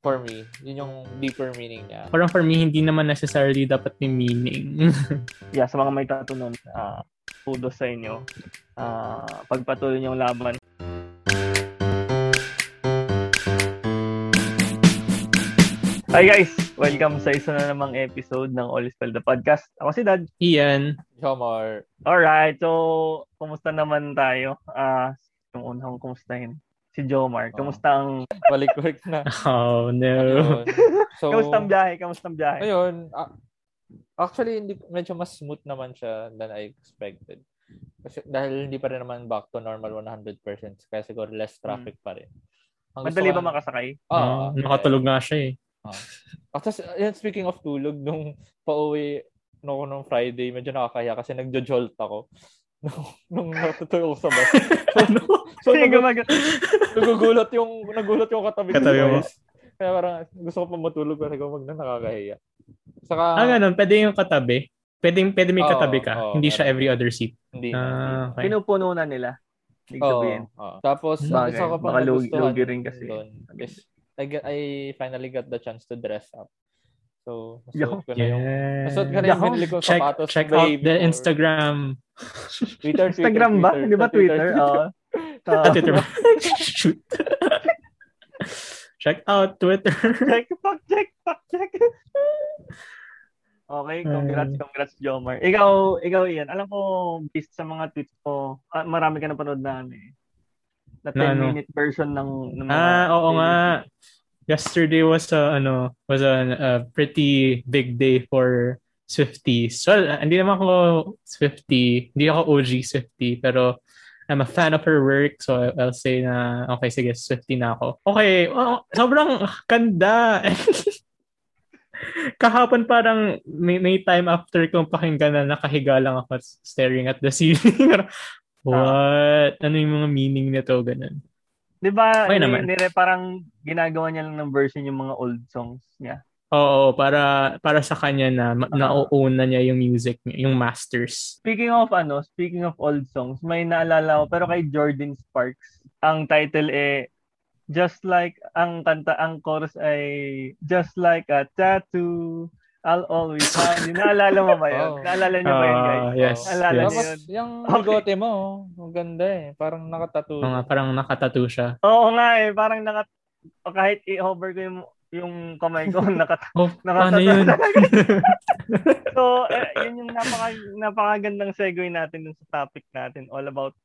For me, yun yung deeper meaning niya. Parang for me, hindi naman necessarily dapat may meaning. yeah, sa mga may tattoo nun, uh, kudos sa inyo. Uh, pagpatuloy niyong laban. Hi guys! Welcome sa isa na namang episode ng All is Well the Podcast. Ako si Dad. Ian. Jomar. Alright, so kumusta naman tayo? Uh, yung unang kumustahin si Jomar. Kamusta ang... Balik-balik na. Oh, no. So, kamusta ang biyahe? Kamusta ang biyahe? Ayun. Uh, actually, hindi, medyo mas smooth naman siya than I expected. Kasi dahil hindi pa rin naman back to normal 100%. Kaya siguro less hmm. traffic hmm. pa rin. Ang Madali ba makasakay? Oo. Uh, uh, nakatulog nga siya eh. Uh. At yan, speaking of tulog, nung pauwi no, nung Friday, medyo nakakaya kasi nagjo-jolt ako nung, nung natutulog sa bus. So, so nag- nagugulat yung nagulat yung katabi, katabi ko. Kaya parang gusto ko pa matulog pero wag na nakakahiya. Saka Ah, ganun, pwede yung katabi. Pwede, pwede may katabi ka. Oh, hindi siya every other seat. Hindi. Ah, okay. Pinupuno na nila. Ibig sabihin. Oh, oh. Tapos, Bagay. isa ko pa Baka lugi rin kasi. Doon, is, I, get, I finally got the chance to dress up. So, nasuot ko na yung, nasuot ko na yung binili kong check, sapatos. Check out the Instagram. Twitter, Twitter, Instagram ba? Di ba Twitter? Oo. Uh, Twitter? Shoot. check out Twitter. check, fuck, check, fuck, check. Okay, congrats, congrats, Jomar. Ikaw, ikaw Ian, alam ko, based sa mga tweets ko, ah, marami ka napanood na ano eh. Na 10-minute ano? version ng, ng mga Ah, oo nga yesterday was a ano was a, a pretty big day for Swifties. So, hindi naman ako Swifty, hindi ako OG Swifty, pero I'm a fan of her work, so I'll say na, okay, sige, Swifty na ako. Okay, oh, sobrang ganda. Kahapon parang may, may time after kong pakinggan na nakahiga lang ako staring at the ceiling. What? Ano yung mga meaning nito? Ganun. 'Di ba? Okay naman. Nire, parang ginagawa niya lang ng version yung mga old songs niya. Oo, para para sa kanya na uh, nauuna na niya yung music, yung masters. Speaking of ano, speaking of old songs, may naalala ko pero kay Jordan Sparks, ang title eh Just like ang kanta ang chorus ay Just like a tattoo I'll always find you. Naalala mo ba yun? Oh. Naalala niyo ba yun, guys? Uh, yes. Naalala yes. niyo yun? Yung bigote mo, ang ganda eh. Parang nakatattoo. Oo parang nakatattoo siya. Oo nga eh. Parang nakat... Kahit i-hover ko yung yung kamay ko naka oh, nakatattoo. yun? so, eh, yun yung napaka, napakagandang segue natin dun sa topic natin. All about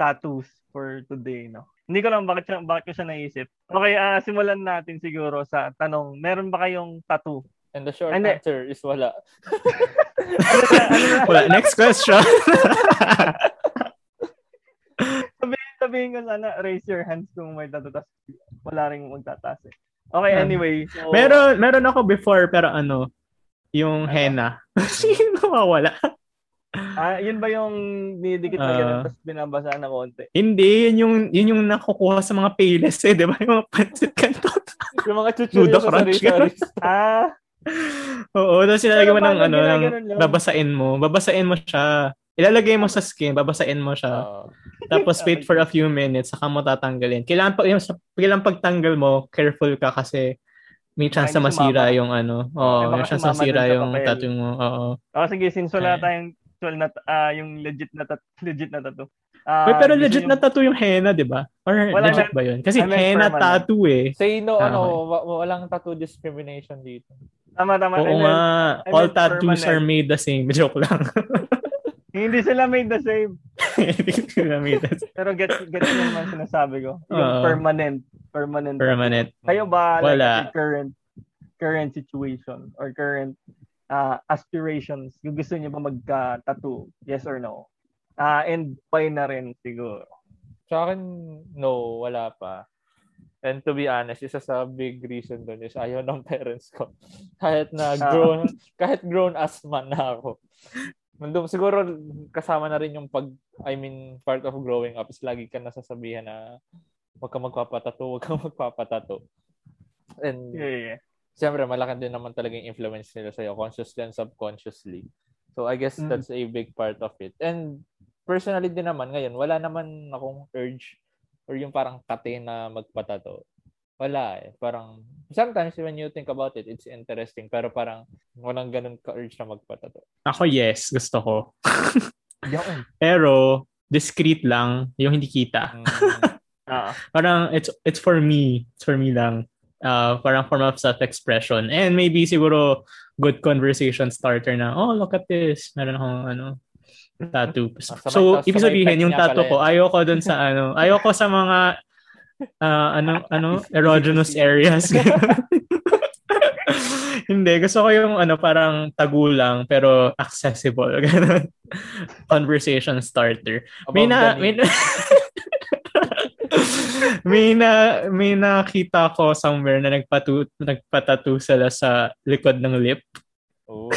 tattoos for today, no? Hindi ko lang bakit, bakit ko siya naisip. Okay, uh, simulan natin siguro sa tanong. Meron ba kayong tattoo And the short And answer is wala. ano na, ano na? Wala. Next question. sabihin, sabihin ko sana, raise your hands kung may tatatas. Wala rin magtataas eh. Okay, hmm. anyway. So... Meron, meron ako before, pero ano, yung ano? henna. Sino mawala? Ah, yun ba yung dinidikit na uh, ganun tapos binabasa na konti? Hindi, yun yung yun yung nakukuha sa mga payless eh, 'di ba? Yung mga pancit canton. yung mga chuchuryo sa sarili. ah, Oo, tapos ilalagay mo ng ano, ng, babasain mo. Babasain mo siya. Ilalagay mo sa skin, babasain mo siya. Uh, tapos wait for a few minutes, saka mo tatanggalin. Kailangan, pag, yung, kailangan pagtanggal mo, careful ka kasi may chance na masira sumama. yung ano. Oo, oh, may chance na masira yung tattoo mo. Oo. Oh, sige, since wala tayong actual na uh, yung legit na tat- legit na tattoo. Uh, Wait, pero legit yung... na tattoo yung henna, 'di ba? Or Wala legit na, ba 'yun? Kasi I henna permanent. tattoo eh. Say no, ah, ano, okay. walang tattoo discrimination dito. Tama, tama. Oo nga. All tattoos permanent. are made the same. Joke lang. Hindi sila made the same. Hindi sila made the same. Pero get get mo naman sinasabi ko. Yung uh, permanent. Permanent. Permanent. Kayo ba Wala. like current current situation or current uh, aspirations? Yung gusto niyo ba magka-tattoo? Yes or no? Uh, and why na rin siguro? Sa akin, no, wala pa. And to be honest, isa sa big reason doon is ayaw ng parents ko. kahit na grown, kahit grown as man na ako. Nandun, siguro kasama na rin yung pag, I mean, part of growing up is lagi ka nasasabihan na wag ka magpapatato, wag ka magpapatato. And yeah, yeah. siyempre, malaki din naman talaga yung influence nila sa'yo, consciously and subconsciously. So, I guess mm. that's a big part of it. And personally din naman, ngayon, wala naman akong urge or yung parang kate na magpatato. wala eh. Parang, sometimes when you think about it, it's interesting. Pero parang, walang ganun ka-urge na magpatato. Ako, yes. Gusto ko. Pero, discreet lang. Yung hindi kita. Mm, Ah. parang it's it's for me it's for me lang uh, parang form of self-expression and maybe siguro good conversation starter na oh look at this meron akong ano tattoo. Ah, may- so sa ibig may sabihin yung tattoo ko ayoko dun sa ano ayoko sa mga uh, ano ano erogenous areas. Hindi gusto ko yung ano parang tagulang pero accessible. Conversation starter. May above na may na, may na may nakita ko somewhere na nagpatu nagpatattoo sila sa likod ng lip. Oh.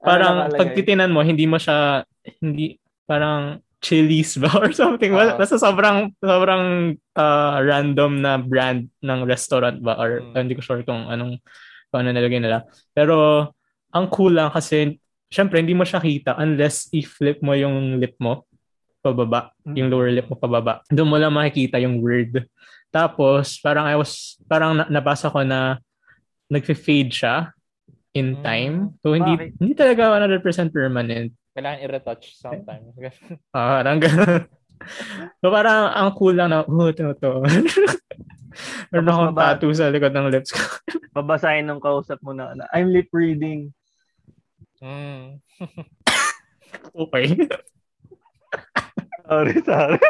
Parang Ano pag titinan mo hindi mo siya hindi parang chilies ba or something. Oo. basta sobrang sobrang uh, random na brand ng restaurant ba or Mm. hindi ko sure kung anong kung ano nilagay nila. Pero ang cool lang kasi syempre hindi mo siya kita unless i-flip mo yung lip mo pababa, Mm. yung lower lip mo pababa. Doon mo lang makikita yung word. Tapos parang I was parang na- nabasa ko na nagfe-fade siya in Mm. time. So hindi Bakit? hindi talaga 100% permanent. Kailangan i-retouch sometimes. Ah, parang ganun. so parang ang cool lang na, oh, ito, ito. Meron akong tattoo sa likod ng lips ko. Babasahin ng kausap mo na, na, I'm lip reading. mm. okay. Sorry, sorry.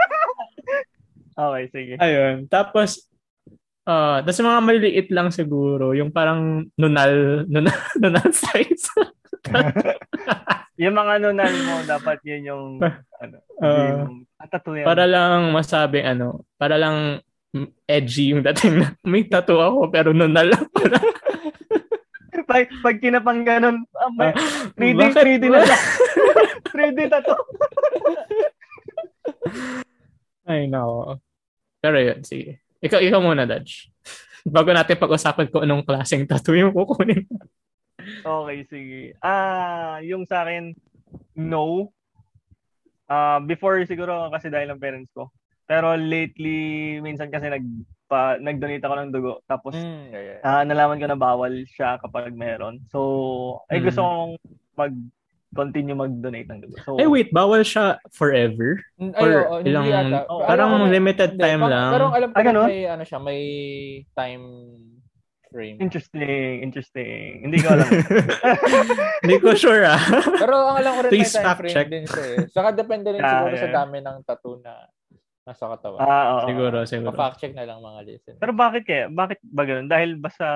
okay, sige. Ayun. Tapos, ah tapos yung mga maliliit lang siguro, yung parang nunal, nunal, nunal size. Yung mga nunal mo, dapat yun yung, ano, Ah. yung, ah, tattoo yan. para lang masabi, ano, para lang edgy yung dating na, may tattoo ako, pero nunal lang pala. pag, pag kinapang ganun, ah, may, 3D, Bakit 3D ba? na siya. 3D tattoo. Ay, nako. Pero yun, sige. Ikaw, ikaw muna, Dodge. Bago natin pag-usapan ko anong klaseng tattoo yung kukunin. Okay, sige. Ah, yung sa akin, no. Ah, before siguro kasi dahil ng parents ko. Pero lately, minsan kasi nag pa, nag-donate ako ng dugo. Tapos, Mm, yeah, yeah. ah, nalaman ko na bawal siya kapag meron. So, ay Mm. gusto kong mag-continue mag-donate ng dugo. So, Eh, wait, bawal siya forever? Mm, Or Ay, hindi ilang- oh, Alam parang may- limited hindi, time pa- lang. Pero alam ko Ah, may ano siya, may time frame. interesting, interesting. Hindi ko alam. Hindi ko sure ah. Pero ang alam ko rin may Please time fact frame check. din siya eh. Saka depende rin Ah, siguro sa dami ng tattoo na nasa katawan. ah, oo. siguro, siguro. Pa-fact check na lang mga listen. Pero bakit kaya? Bakit ba ganun? Dahil ba sa,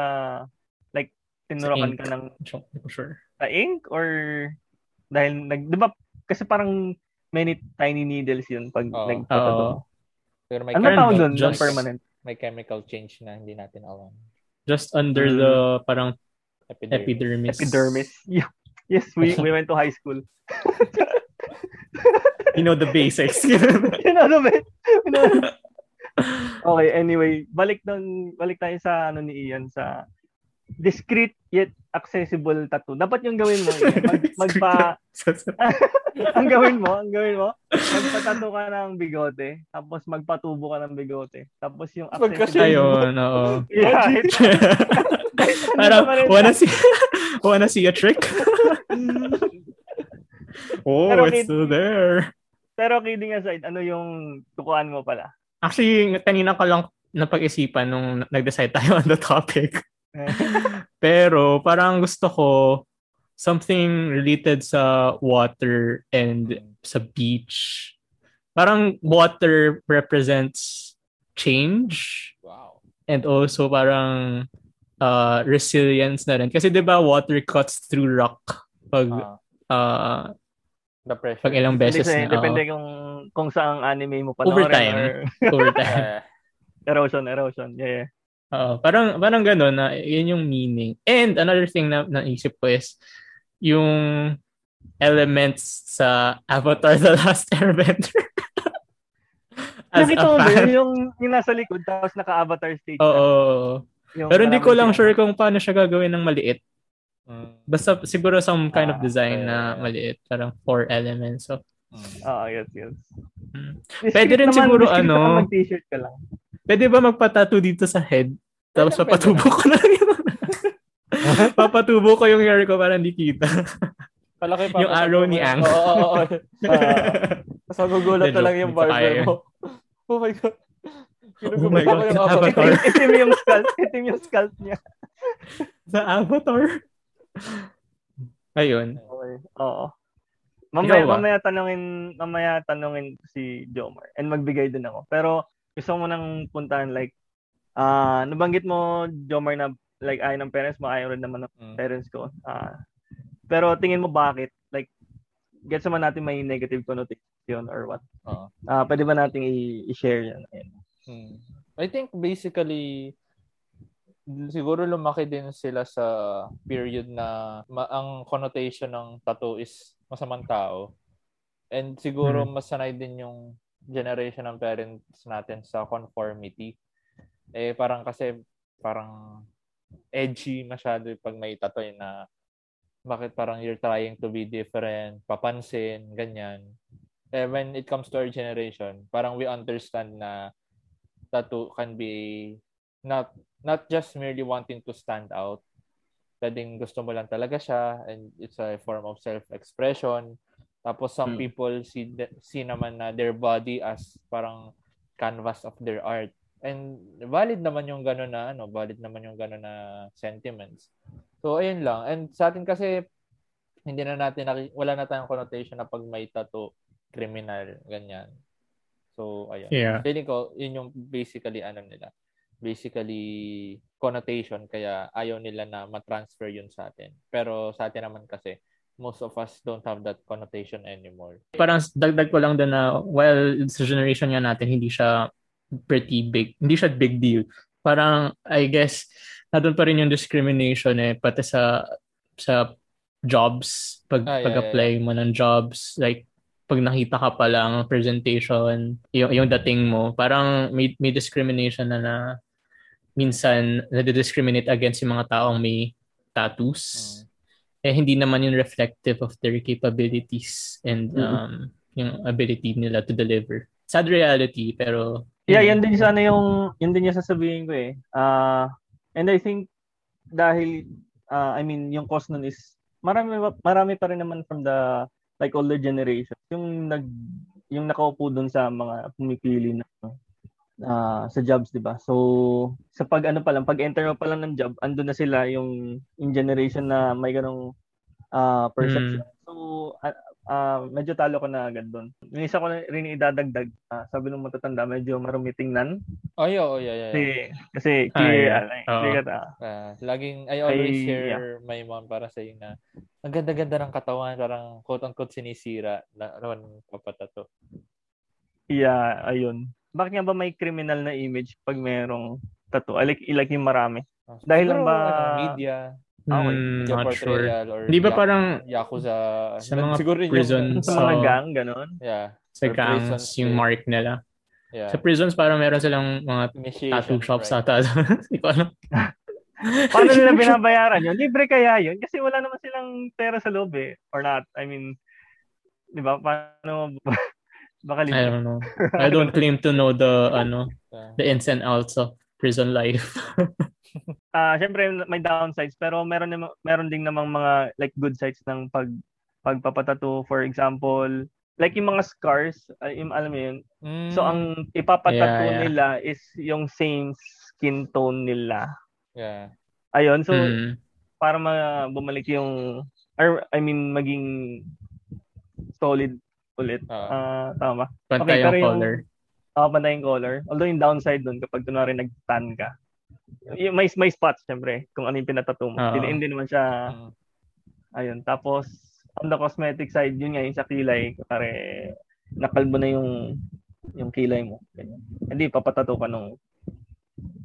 like, tinurukan ka ng Hindi ko sure. sa ink or dahil nag di ba kasi parang many tiny needles yun pag Oo. nagtatato. Pero may, Ano tawag doon? just- Non-permanent. may chemical change na hindi natin alam. Just under Mm. the parang Epidermis. epidermis. Epidermis. Yeah. Yes, we we went to high school. You know the basics. you know, ba? You know? okay, anyway, balik doon, balik tayo sa ano ni Ian sa discreet yet accessible tattoo. Dapat yung gawin mo, Ian, mag, magpa ang gawin mo, ang gawin mo, magpatato ka ng bigote, tapos magpatubo ka ng bigote. Tapos yung accessible. Ayun, oo. Yeah. Parang, Ano yun? wanna see, wanna see a trick? oh, Pero it's still there. Pero kidding aside, ano yung tukuan mo pala? Actually, kanina ko lang napag-isipan nung nag-decide tayo on the topic. Pero parang gusto ko something related sa water and sa beach. Parang water represents change Wow. and also parang uh, resilience na rin. Kasi 'di ba water cuts through rock pag Ah, uh, the pressure. pag ilang beses Depende, na depende kung kung saang anime mo Over panoorin time. or over time. Erosion, erosion. Yeah, yeah. Oo, parang parang gano'n na yun yung meaning. And another thing na naisip ko is yung elements sa Avatar The Last Airbender. As Nakita mo ba. Yung, yung nasa likod tapos naka-avatar stage. Oo. na. Yung Pero hindi ko lang sure kung paano siya gagawin ng maliit. Basta siguro some kind of Ah, design yeah, na maliit. Parang four elements. So, mm. Oo, yes, yes. Hmm. Pwede rin naman, siguro, ano, naman, Mag-t-shirt ka lang. pwede ba magpa-tattoo dito sa head? Tapos papatubo ko na lang yung... papatubo ko yung hair ko para hindi kita. Palaki pa. yung arrow ni Ang. Oo, oo, oo. Tapos magugulat Medyo, na lang yung barber mo. Oh my God. Oh my God, yung Avatar. Itim, itim yung scalp. Itim yung scalp niya. Sa Avatar. Ayun. Okay. Oo. Mamaya, Ikaw mamaya tanungin, mamaya tanungin si Jomar and magbigay din ako. Pero gusto mo nang puntahan like ah nabanggit mo Jomar na like ayaw ng parents mo, ayaw rin naman ng Mm. parents ko. Ah pero tingin mo bakit? Like gets naman natin may negative connotation or what? Ah pwede ba nating i- i-share yan? Ayun. Hmm. I think basically siguro lumaki din sila sa period na ma- ang connotation ng tattoo is masamang tao. And siguro mas sanay din yung generation ng parents natin sa conformity. Eh parang kasi parang edgy masyado pag may tattoo eh, na bakit parang you're trying to be different, papansin, ganyan. Eh, when it comes to our generation, parang we understand na tattoo can be not not just merely wanting to stand out. Pwedeng gusto mo lang talaga siya and it's a form of self-expression. Tapos some Hmm. people see the- see naman na their body as parang canvas of their art. And valid naman yung gano'n na ano, valid naman yung gano'n na sentiments. So ayun lang. And sa atin kasi hindi na natin wala na tayong connotation na pag may tattoo criminal ganyan. So ayun. Yeah. Feeling ko, yun yung basically ano nila. Basically connotation kaya ayaw nila na ma-transfer yun sa atin. Pero sa atin naman kasi most of us don't have that connotation anymore. Parang dagdag ko lang din na while sa generation nga natin, hindi siya pretty big. Hindi siya big deal. Parang, I guess, nandun pa rin yung discrimination eh, pati sa sa jobs, pag, Ah, yeah, pag-apply mo ng jobs, like, pag nakita ka pa lang, presentation, yung, yung dating mo, parang may, may discrimination na na minsan nade-discriminate against yung mga taong may tattoos. Eh, hindi naman yung reflective of their capabilities and um, yung ability nila to deliver. Sad reality, pero Yeah, yan din sana yung yun din yung sasabihin ko eh. Ah, and I think dahil ah, I mean yung cause nun is marami marami pa rin naman from the like older generation yung nag yung nakaupo dun sa mga pumipili na ah, sa jobs, 'di ba? So sa pag ano pa lang, pag enter mo pa lang ng job, andun na sila yung yung generation na may ganong ah, perception. So ah, ah, medyo talo ko na agad doon. Yung isa ko rin idadagdag, ah, sabi ng matatanda, medyo marumi tingnan. Oh, yeah, oh, yeah, yeah. Kasi, yeah. kasi clear, yeah. eh, Oo. clear ah. Ah, laging, I always Ay, hear yeah. my mom para sa na ang ganda-ganda ng katawan, parang quote-unquote sinisira na naman papatato. Yeah, ayun. Bakit nga ba may criminal na image pag merong tattoo? I like, I like yung marami. Ah, Dahil lang ba- ano, media, Okay. mm, not sure. or Di ba parang Yakuza, sa mga siguro yun prison, yung, Sa So, mga gang, ganon. yeah, sa gangs, prisons yung mark nila. yeah, Sa prisons, parang meron silang mga initiation, tattoo shops right? ata. Hindi ko alam. Paano nila binabayaran yun? Libre kaya yun? Kasi wala naman silang pera sa loob eh. Or not. I mean, di ba? Paano, baka I libre. don't know. I don't claim to know the ano the ins and outs of prison life. Ah, syempre may downsides pero meron naman meron ding namang mga like good sides ng pag pagpapatato for example like yung mga scars yung, alam mo yun Mm, so ang ipapatato Yeah, yeah. nila is yung same skin tone nila yeah. ayun so Mm. para ma- bumalik yung or I mean maging solid ulit Ah. Ah, tama Pantay Okay, yung- color. Ah, pantay yung color. Although yung downside doon kapag kunwari nag-tan ka. Yung may may spots syempre kung ano yung pinatato mo. Oo. Hindi, hindi naman siya Mm. ayun. Tapos on the cosmetic side yun nga yung sa kilay pare nakalbo na yung yung kilay mo. Ganyan. Hindi papatato ka nung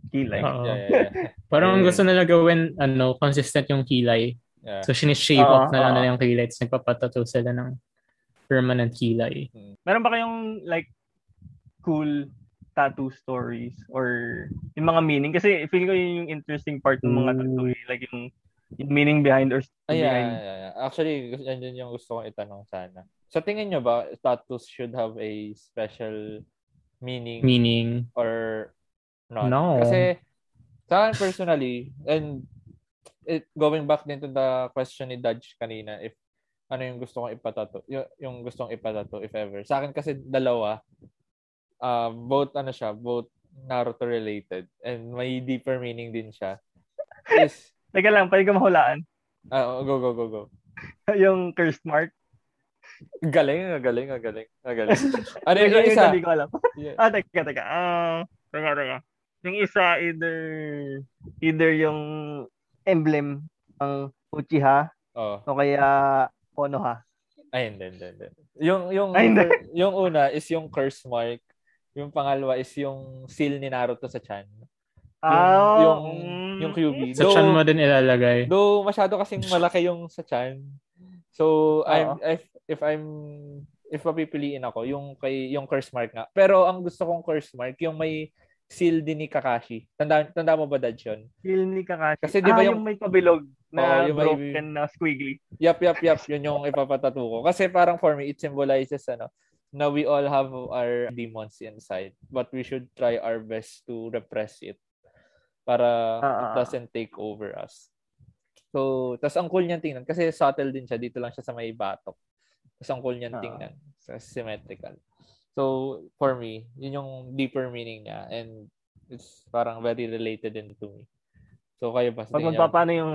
kilay. Oo. Yeah, yeah, yeah. Parang ang Eh. gusto nila gawin ano consistent yung kilay. yeah. So sinishave Oo, off na lang oo. nila yung kilay tapos nagpapatato sila ng permanent kilay. Meron ba kayong like cool tattoo stories or yung mga meaning kasi feel ko yun yung interesting part ng mga tattoo eh. like yung, yung meaning behind or story Ah, yeah, behind yeah, yeah. Actually, yan yun yung gusto kong itanong sana. Sa tingin nyo ba, tattoos should have a special meaning Meaning or not? No. Kasi Sa akin personally, and it, going back din to the question ni Dodge kanina, if ano yung gusto kong ipatato, yung, yung gusto kong ipatato, if ever. Sa akin kasi dalawa, uh, both ano siya, both Naruto related and may deeper meaning din siya. Is, Teka lang, pwede ka mahulaan. Uh, go, go, go, go. yung cursed mark. Galing, galing, galing, galing. Ano yung, yung isa? Hindi ko alam. Yeah. Ah, teka, teka. Ah, uh, teka, teka. Yung isa, either, either yung emblem ng Uchiha, oh. o kaya Konoha. Ay, hindi, hindi, hindi. Yung, yung, Ay, hindi. yung una is yung curse mark. Yung pangalawa is yung seal ni Naruto sa chan. Yung, oh, yung, yung QB. Sa chan mo din ilalagay. Though masyado kasing malaki yung sa chan. So, I'm, if, if I'm, if papipiliin ako, yung kay, yung curse mark nga. Pero ang gusto kong curse mark, yung may seal din ni Kakashi. Tanda, tanda mo ba, Dad, yun? Seal ni Kakashi. Kasi di ba ah, yung, yung may pabilog na oh, yung broken may, na squiggly. Yap, yap, yap. Yun yung ipapatato ko. Kasi parang for me, it symbolizes ano, na we all have our demons inside. But we should try our best to repress it para uh-huh. it doesn't take over us. So, tas ang cool niyan tingnan kasi subtle din siya dito lang siya sa may batok. Tas ang cool niyan uh-huh. tingnan, sa symmetrical. So, for me, yun yung deeper meaning niya and it's parang very related din to me. So, kayo ba? Pag magpapano yung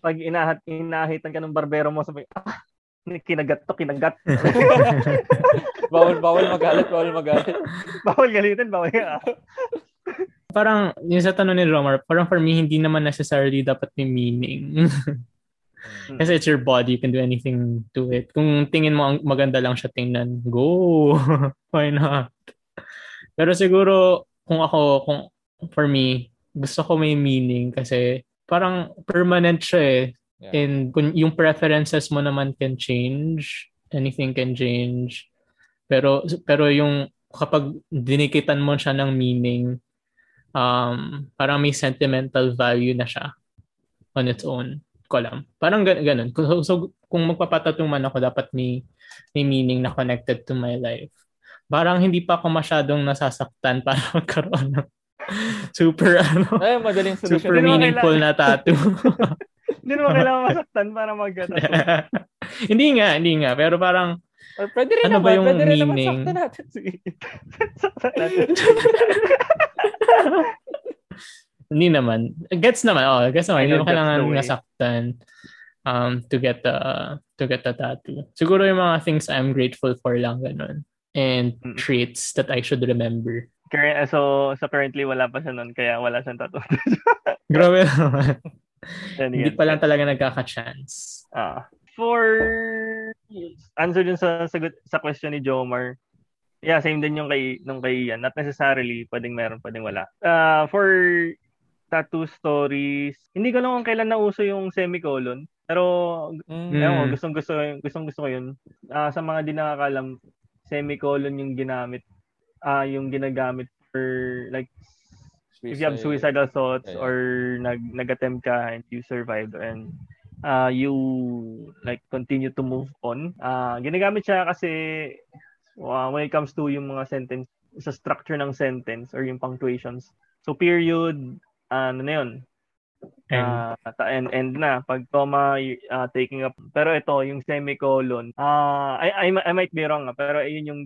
pag inahat, inahitan ka ng barbero mo, sabi, ah, kinagat to, kinagat. bawal, bawal magalit, bawal magalit. bawal galitin, bawal ka. parang, yung sa tanong ni Romar, parang for me, hindi naman necessarily dapat may meaning. Kasi it's your body, you can do anything to it. Kung tingin mo maganda lang siya tingnan, go! Why not? Pero siguro, kung ako, kung for me, gusto ko may meaning kasi parang permanent siya eh. Yeah. And kung yung preferences mo naman can change, anything can change. Pero pero yung kapag dinikitan mo siya ng meaning, um, parang may sentimental value na siya on its own. Ko alam. Parang gan- ganun. So, so kung magpapatatong man ako, dapat may, may meaning na connected to my life. Parang hindi pa ako masyadong nasasaktan para magkaroon ng super ano Ay, madaling solution. super meaningful na tattoo. Hindi naman kailangan masaktan para mag-tattoo. hindi nga, hindi nga. Pero parang, Or pwede rin ano naman, ba yung pwede rin meaning? naman saktan natin. Sige. natin. hindi naman. Gets naman. Oh, gets naman. Hindi mo kailangan nasaktan um, to get the to get the tattoo. Siguro yung mga things I'm grateful for lang ganun. And Mm. traits that I should remember. Current, so, so currently wala pa siya nun, kaya wala siyang tattoo. Grabe naman. Then Hindi pa lang talaga nagkaka-chance. Ah. for answer dun sa sagot sa question ni Jomar. Yeah, same din yung kay nung kay Ian. Not necessarily pwedeng meron, pwedeng wala. Uh, for tattoo stories, hindi ko lang kung kailan nauso yung semicolon. Pero Mm. ewan ko, gustong gusto gustong gusto ko yun. Ah, sa mga di nakakalam, semicolon yung ginamit ah yung ginagamit for like if you have suicidal thoughts Yeah, or nag nag-attempt ka and you survived and uh, you like continue to move on. Uh, ginagamit siya kasi uh, when it comes to yung mga sentence sa structure ng sentence or yung punctuations. So period ano na yun? And, Uh, and end na pag comma y- uh, taking up pero ito yung semicolon uh, I, I I might be wrong ah, pero yun yung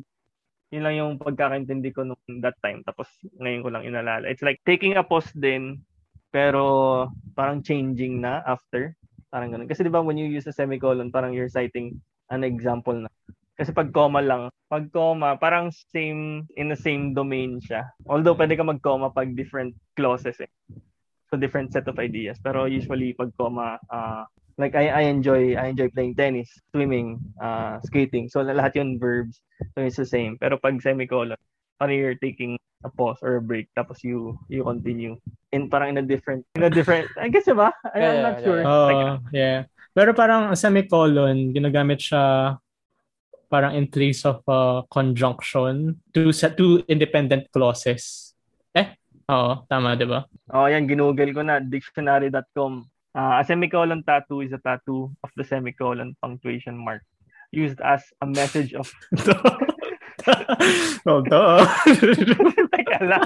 yun lang yung pagkakaintindi ko nung that time. Tapos ngayon ko lang inalala. It's like taking a pause din pero parang changing na after. Parang ganun. Kasi di ba when you use a semicolon parang you're citing an example na. Kasi pag comma lang pag comma parang same in the same domain siya. Although pwede ka mag comma pag different clauses eh. So different set of ideas. Pero usually pag comma uh, like I I enjoy I enjoy playing tennis, swimming, uh, skating. So lahat yun verbs. So it's the same. Pero pag semicolon, parang you're taking a pause or a break tapos you you continue in parang in a different in a different I guess ba? I, I'm Yeah, not yeah, sure. oh, Like, yeah. Pero parang semicolon, ginagamit siya parang in place of uh, conjunction to sa two independent clauses. Eh? Oo, tama, di ba? oh, yan ginugol ko na dictionary.com. Uh, a semicolon tattoo is a tattoo of the semicolon punctuation mark used as a message of oh, duh. Teka lang.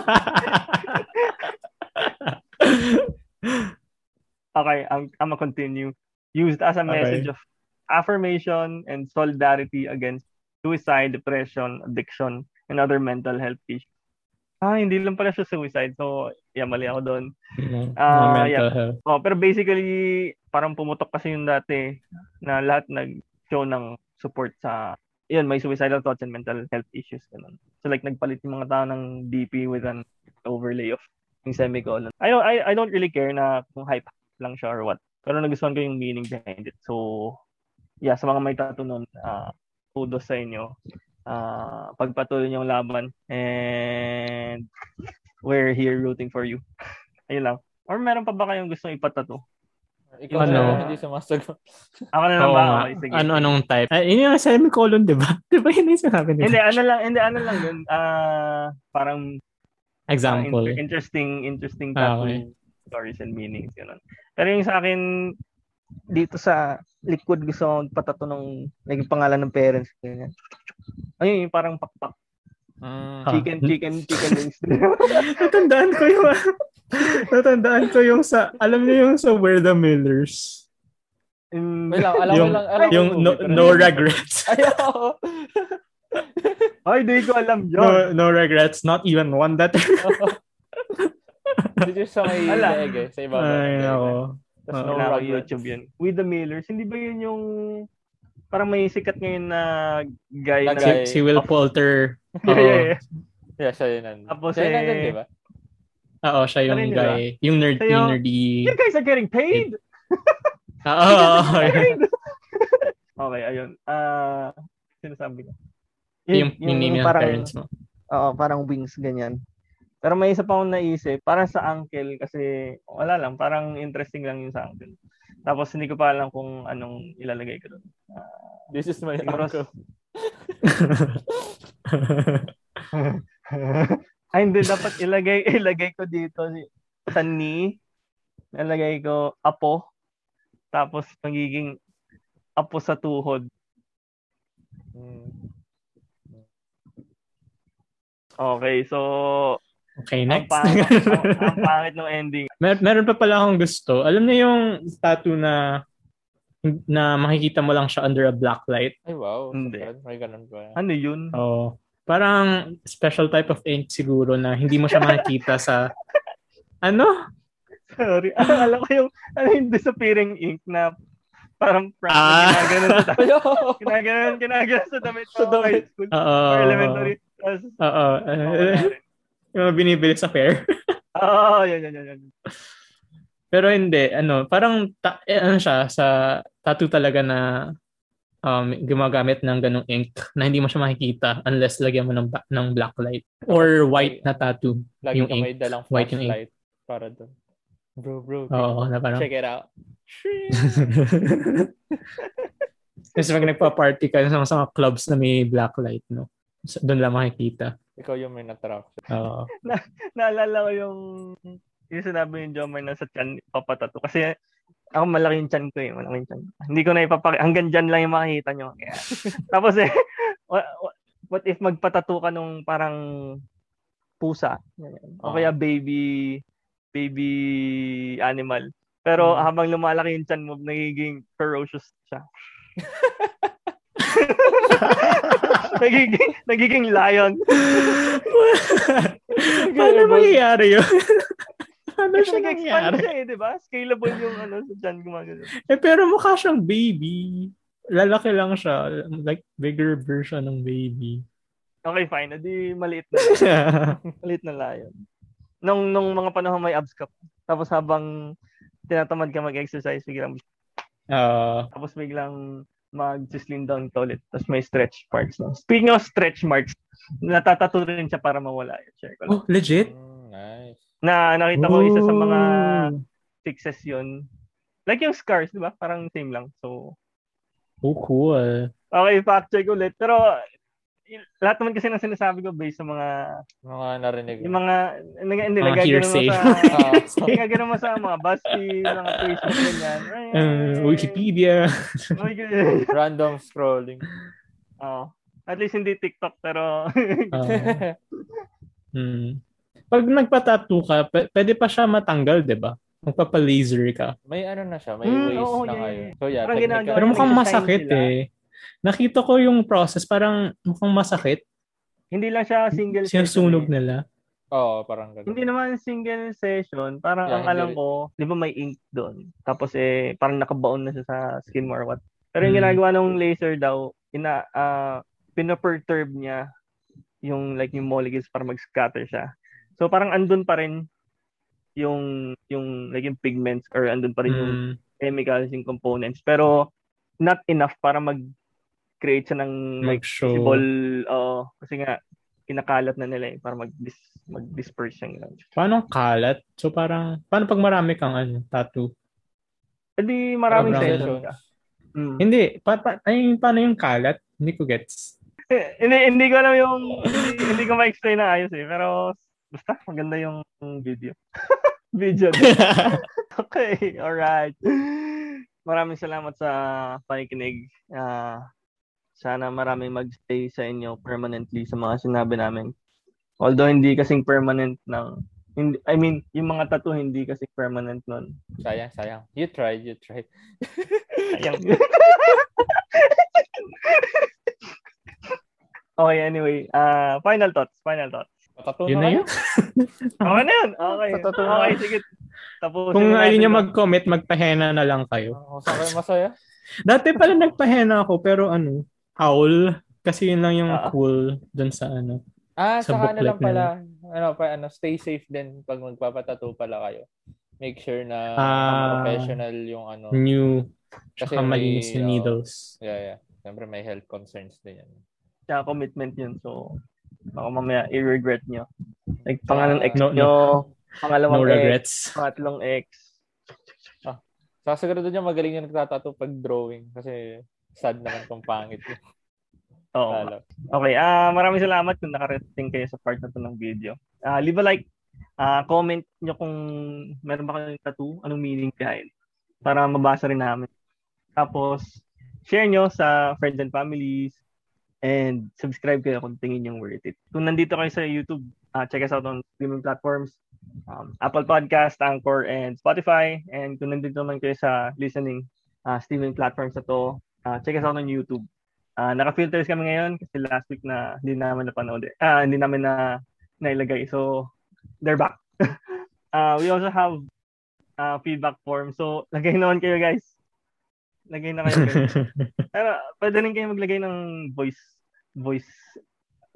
Okay, I'm, I'm gonna continue. Used as a message Okay. of affirmation and solidarity against suicide, depression, addiction, and other mental health issues. Ah, hindi lang pala siya suicide. So, yeah, mali ako doon. Mga Ah, mental health. Oh, pero basically, parang pumutok kasi yung dati na lahat nag-show ng support sa yun, may suicidal thoughts and mental health issues. Ganun. So like, nagpalit yung mga tao ng DP with an overlay of yung semicolon. I don't, I, I don't really care na kung hype lang siya or what. Pero nagustuhan ko yung meaning behind it. So, yeah, sa mga may tattoo nun, uh, kudos sa inyo. Uh, pagpatuloy niyong laban. And we're here rooting for you. Ayun lang. Or meron pa ba kayong gustong ipatato? Ikaw Ano? na hindi sumasagot. Ako na lang Oo ba? Okay, sige. Ano anong type? Ay, yun yung semicolon, di ba? Di ba yun yung sinabi nila? Hindi, ano lang, hindi, ano lang yun. Ah, parang ah, Example. inter- interesting, interesting tattoo okay. stories and meanings. Yun. Pero yung sa akin, dito sa likod gusto ko patato ng naging pangalan ng parents. Ganyan. Ayun, yung parang pakpak. Mm. Ah. Chicken, chicken, chicken wings. Natandaan ko yung Natandaan ko yung sa alam niyo yung sa Where the Millers. And, Wait lang, alam Yung- lang. Alam Yung no, no regrets. Ay, oo. ay, di ko alam yun. No, no regrets, not even one letter. Dito sa may Ala. leg eh. Sa iba. Ay, ako. Tapos Oo. no. YouTube yun. With the Millers. Hindi ba yun yung parang may sikat ngayon na guy Na na guy. Si, si Will Poulter. Yeah, yeah, yeah. Yeah, siya yun. Tapos siya yun eh, nandun, di ba? Oo, siya yung ba? guy. Yung nerd, yung- yung nerdy. You guys are getting paid! Ah, Oo, okay, ayun. Ah, sinasabi ko. yung, yung, name ng parang, parents mo. Oo, parang wings, ganyan. Pero may isa pa akong naisip, parang sa uncle, kasi wala lang, parang interesting lang yung sa uncle. Tapos hindi ko pa alam kung anong ilalagay ko doon. This is my Siguro- uncle. Ay, hindi, dapat ilagay, ilagay ko dito si- sa ni, ilagay ko apo, tapos magiging apo sa tuhod. Okay, so okay, ang next. pangit, ang, ang pangit ng ending. Mer- meron pa pala akong gusto. Alam niyo yung tattoo na na makikita mo lang siya under a black light. Ay, wow. Hindi. May ganun pa. Ano yun? Oh, parang special type of ink siguro na hindi mo siya makikita sa ano? Sorry. Ah, alam ko yung, ano yung disappearing ink na parang prank Ah. ginaganon sa damit. Ay, oo. Ginaganon, ginaganon sa damit Sa sa damit. high school Oo. or elementary. Oo. oh, rin. yung mga binibili sa fair. Oo, yan, yan, yan, yan. Pero hindi, ano, parang ta- eh, ano siya, sa tattoo talaga na um, gumagamit ng ganong ink na hindi mo siya makikita unless lagyan mo ng, ba- ng black light or white na tattoo. Lagi Yung ink. dalang White yung ink. para doon. Bro, bro. Oo, na parang... Check it out. Kasi pag nagpa-party ka sa mga, clubs na may black light, no? So, doon lang makikita. Ikaw yung may natrap. Oo. Naalala ko yung yung sinabi ni Jomar na sa chan papatato. Kasi ako malaki yung chan ko eh. Malaki yung chan. Hindi ko na ipapakita. Hanggang dyan lang yung makikita nyo. Kaya, tapos eh, what, if magpatato ka nung parang pusa? O Ah. kaya baby baby animal. Pero Hmm. habang lumalaki yung chan mo, nagiging ferocious siya. nagiging nagiging lion. Paano mangyayari yun? Paano siya nangyari? siya eh, di ba? Scalable yung ano sa dyan gumagano. Eh, pero mukha siyang baby. Lalaki lang siya. Like, bigger version ng baby. Okay, fine. Adi maliit na. maliit na lion. Nung, nung mga panahon may abs ka. Tapos habang tinatamad ka mag-exercise, biglang, Ah, tapos biglang mag-slim down ka ulit. Tapos may stretch marks. No? Speaking of stretch marks, natatato rin siya para mawala. Share ko lang. oh, legit? Mm, nice. Na nakita ko isa sa mga Oh. fixes yun. Like yung scars, di ba? Parang same lang. So, Oh, cool. okay, fact check ulit. Pero, lahat naman kasi ng sinasabi ko based sa mga Mga narinig. Yung mga, nag, hindi, mo hearsay. sa, Ah, nagagano mo sa mga BuzzFeed, mga Facebook, ganyan. Ay, Uh, Wikipedia. Random scrolling. Oo. At least hindi TikTok, pero, Ah, hmm. Pag nagpa-tattoo ka, p- pwede pa siya matanggal, di ba? magpapa-laser ka. May ano na siya, may Mm, ways oo, na yeah, ngayon. yeah. So yeah, Parang technical. ginagawa Pero mukhang masakit eh. Nakita ko yung process, parang mukhang masakit. Hindi lang siya single Sinusunog session. eh. nila. Oo, parang ganun. Hindi naman single session. Parang Yeah, ang alam ko, di ba may ink doon? Tapos eh, parang nakabaon na siya sa skin mo or what. Pero yung Hmm. ginagawa ng laser daw, ina, ah, pinaperturb niya yung like yung molecules para mag-scatter siya. So parang andun pa rin yung yung like yung pigments or andun pa rin yung Mm. chemicals, yung components. Pero not enough para mag-create siya ng like Mag-show. visible, oo, kasi nga kinakalat na nila eh, para mag-dis, mag-disperse yung lang. Paano kalat? So parang, paano pag marami kang ano, tattoo? Hindi maraming Sobrang session session. ka. Mm. Hindi, pa, pa, ay, paano yung kalat? Hindi ko gets. Eh, hindi, hindi ko alam yung, hindi, hindi ko ma-explain na ayos eh, pero basta maganda yung video. video. din. okay, alright. Maraming salamat sa pakikinig. Ah, sana maraming magstay sa inyo permanently sa mga sinabi namin. Although hindi kasing permanent ng hindi, I mean, yung mga tattoo hindi kasi permanent nun. Sayang, sayang. You tried, you tried. Sayang. okay, anyway. Uh, final thoughts. Final thoughts. Tattoo Yun na yun. Okay na yun. Okay. Totoo Okay, na. sige. Tapusin Kung na ayaw to. mag-comment, magpahena na lang kayo. Saan kayo masaya? Dati pala nagpahena ako, pero ano, owl. Kasi yun lang yung Ah. cool dun sa ano. Ah, Sa sa ano lang booklet pala. Ano, pa, ano, stay safe din pag magpapatattoo pala kayo. Make sure na Ah. professional yung ano. New, Kasi malinis yung oh, needles. Yeah, yeah. Siyempre may health concerns din yan. Tsaka commitment yun. So, baka mamaya i-regret nyo. Like, pangalan ex No, no. nyo, pangalawang No ex, regrets. pangatlong ex. Saka siguro doon yung magaling yung nagtatato pag drawing. Kasi sad naman kung pangit. Oo. Lalo. Okay, ah maraming salamat kung nakarating kayo sa part na to ng video. Ah leave a like, ah comment nyo kung meron ba kayong tattoo, anong meaning behind para mabasa rin namin. Tapos, share nyo sa friends and families and subscribe kayo kung tingin yung worth it. Kung nandito kayo sa YouTube, ah check us out on streaming platforms, um, Apple Podcast, Anchor, and Spotify. And kung nandito naman kayo sa listening ah streaming platforms na to, ah check us out on YouTube. Ah, naka-filters kami ngayon kasi last week na hindi namin napanood. eh. Ah, hindi namin na nailagay. So, they're back. Ah, we also have ah, feedback form. So, lagay naman kayo guys. Lagay na kayo. Pero pwede rin kayo maglagay ng voice voice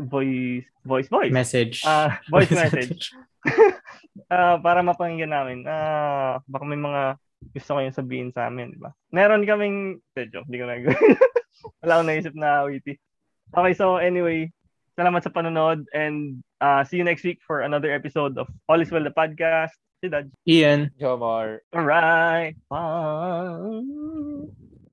voice voice voice. message. Ah, voice message. Ah, para mapakinggan namin. Ah, baka may mga gusto kayong sabihin sa amin, di ba? Meron kaming medyo, hindi ko na Wala akong naisip na witty. Okay, so anyway, salamat sa panonood and uh, see you next week for another episode of All is Well the podcast. Si Dad. Ian. Jomar. Alright. Bye.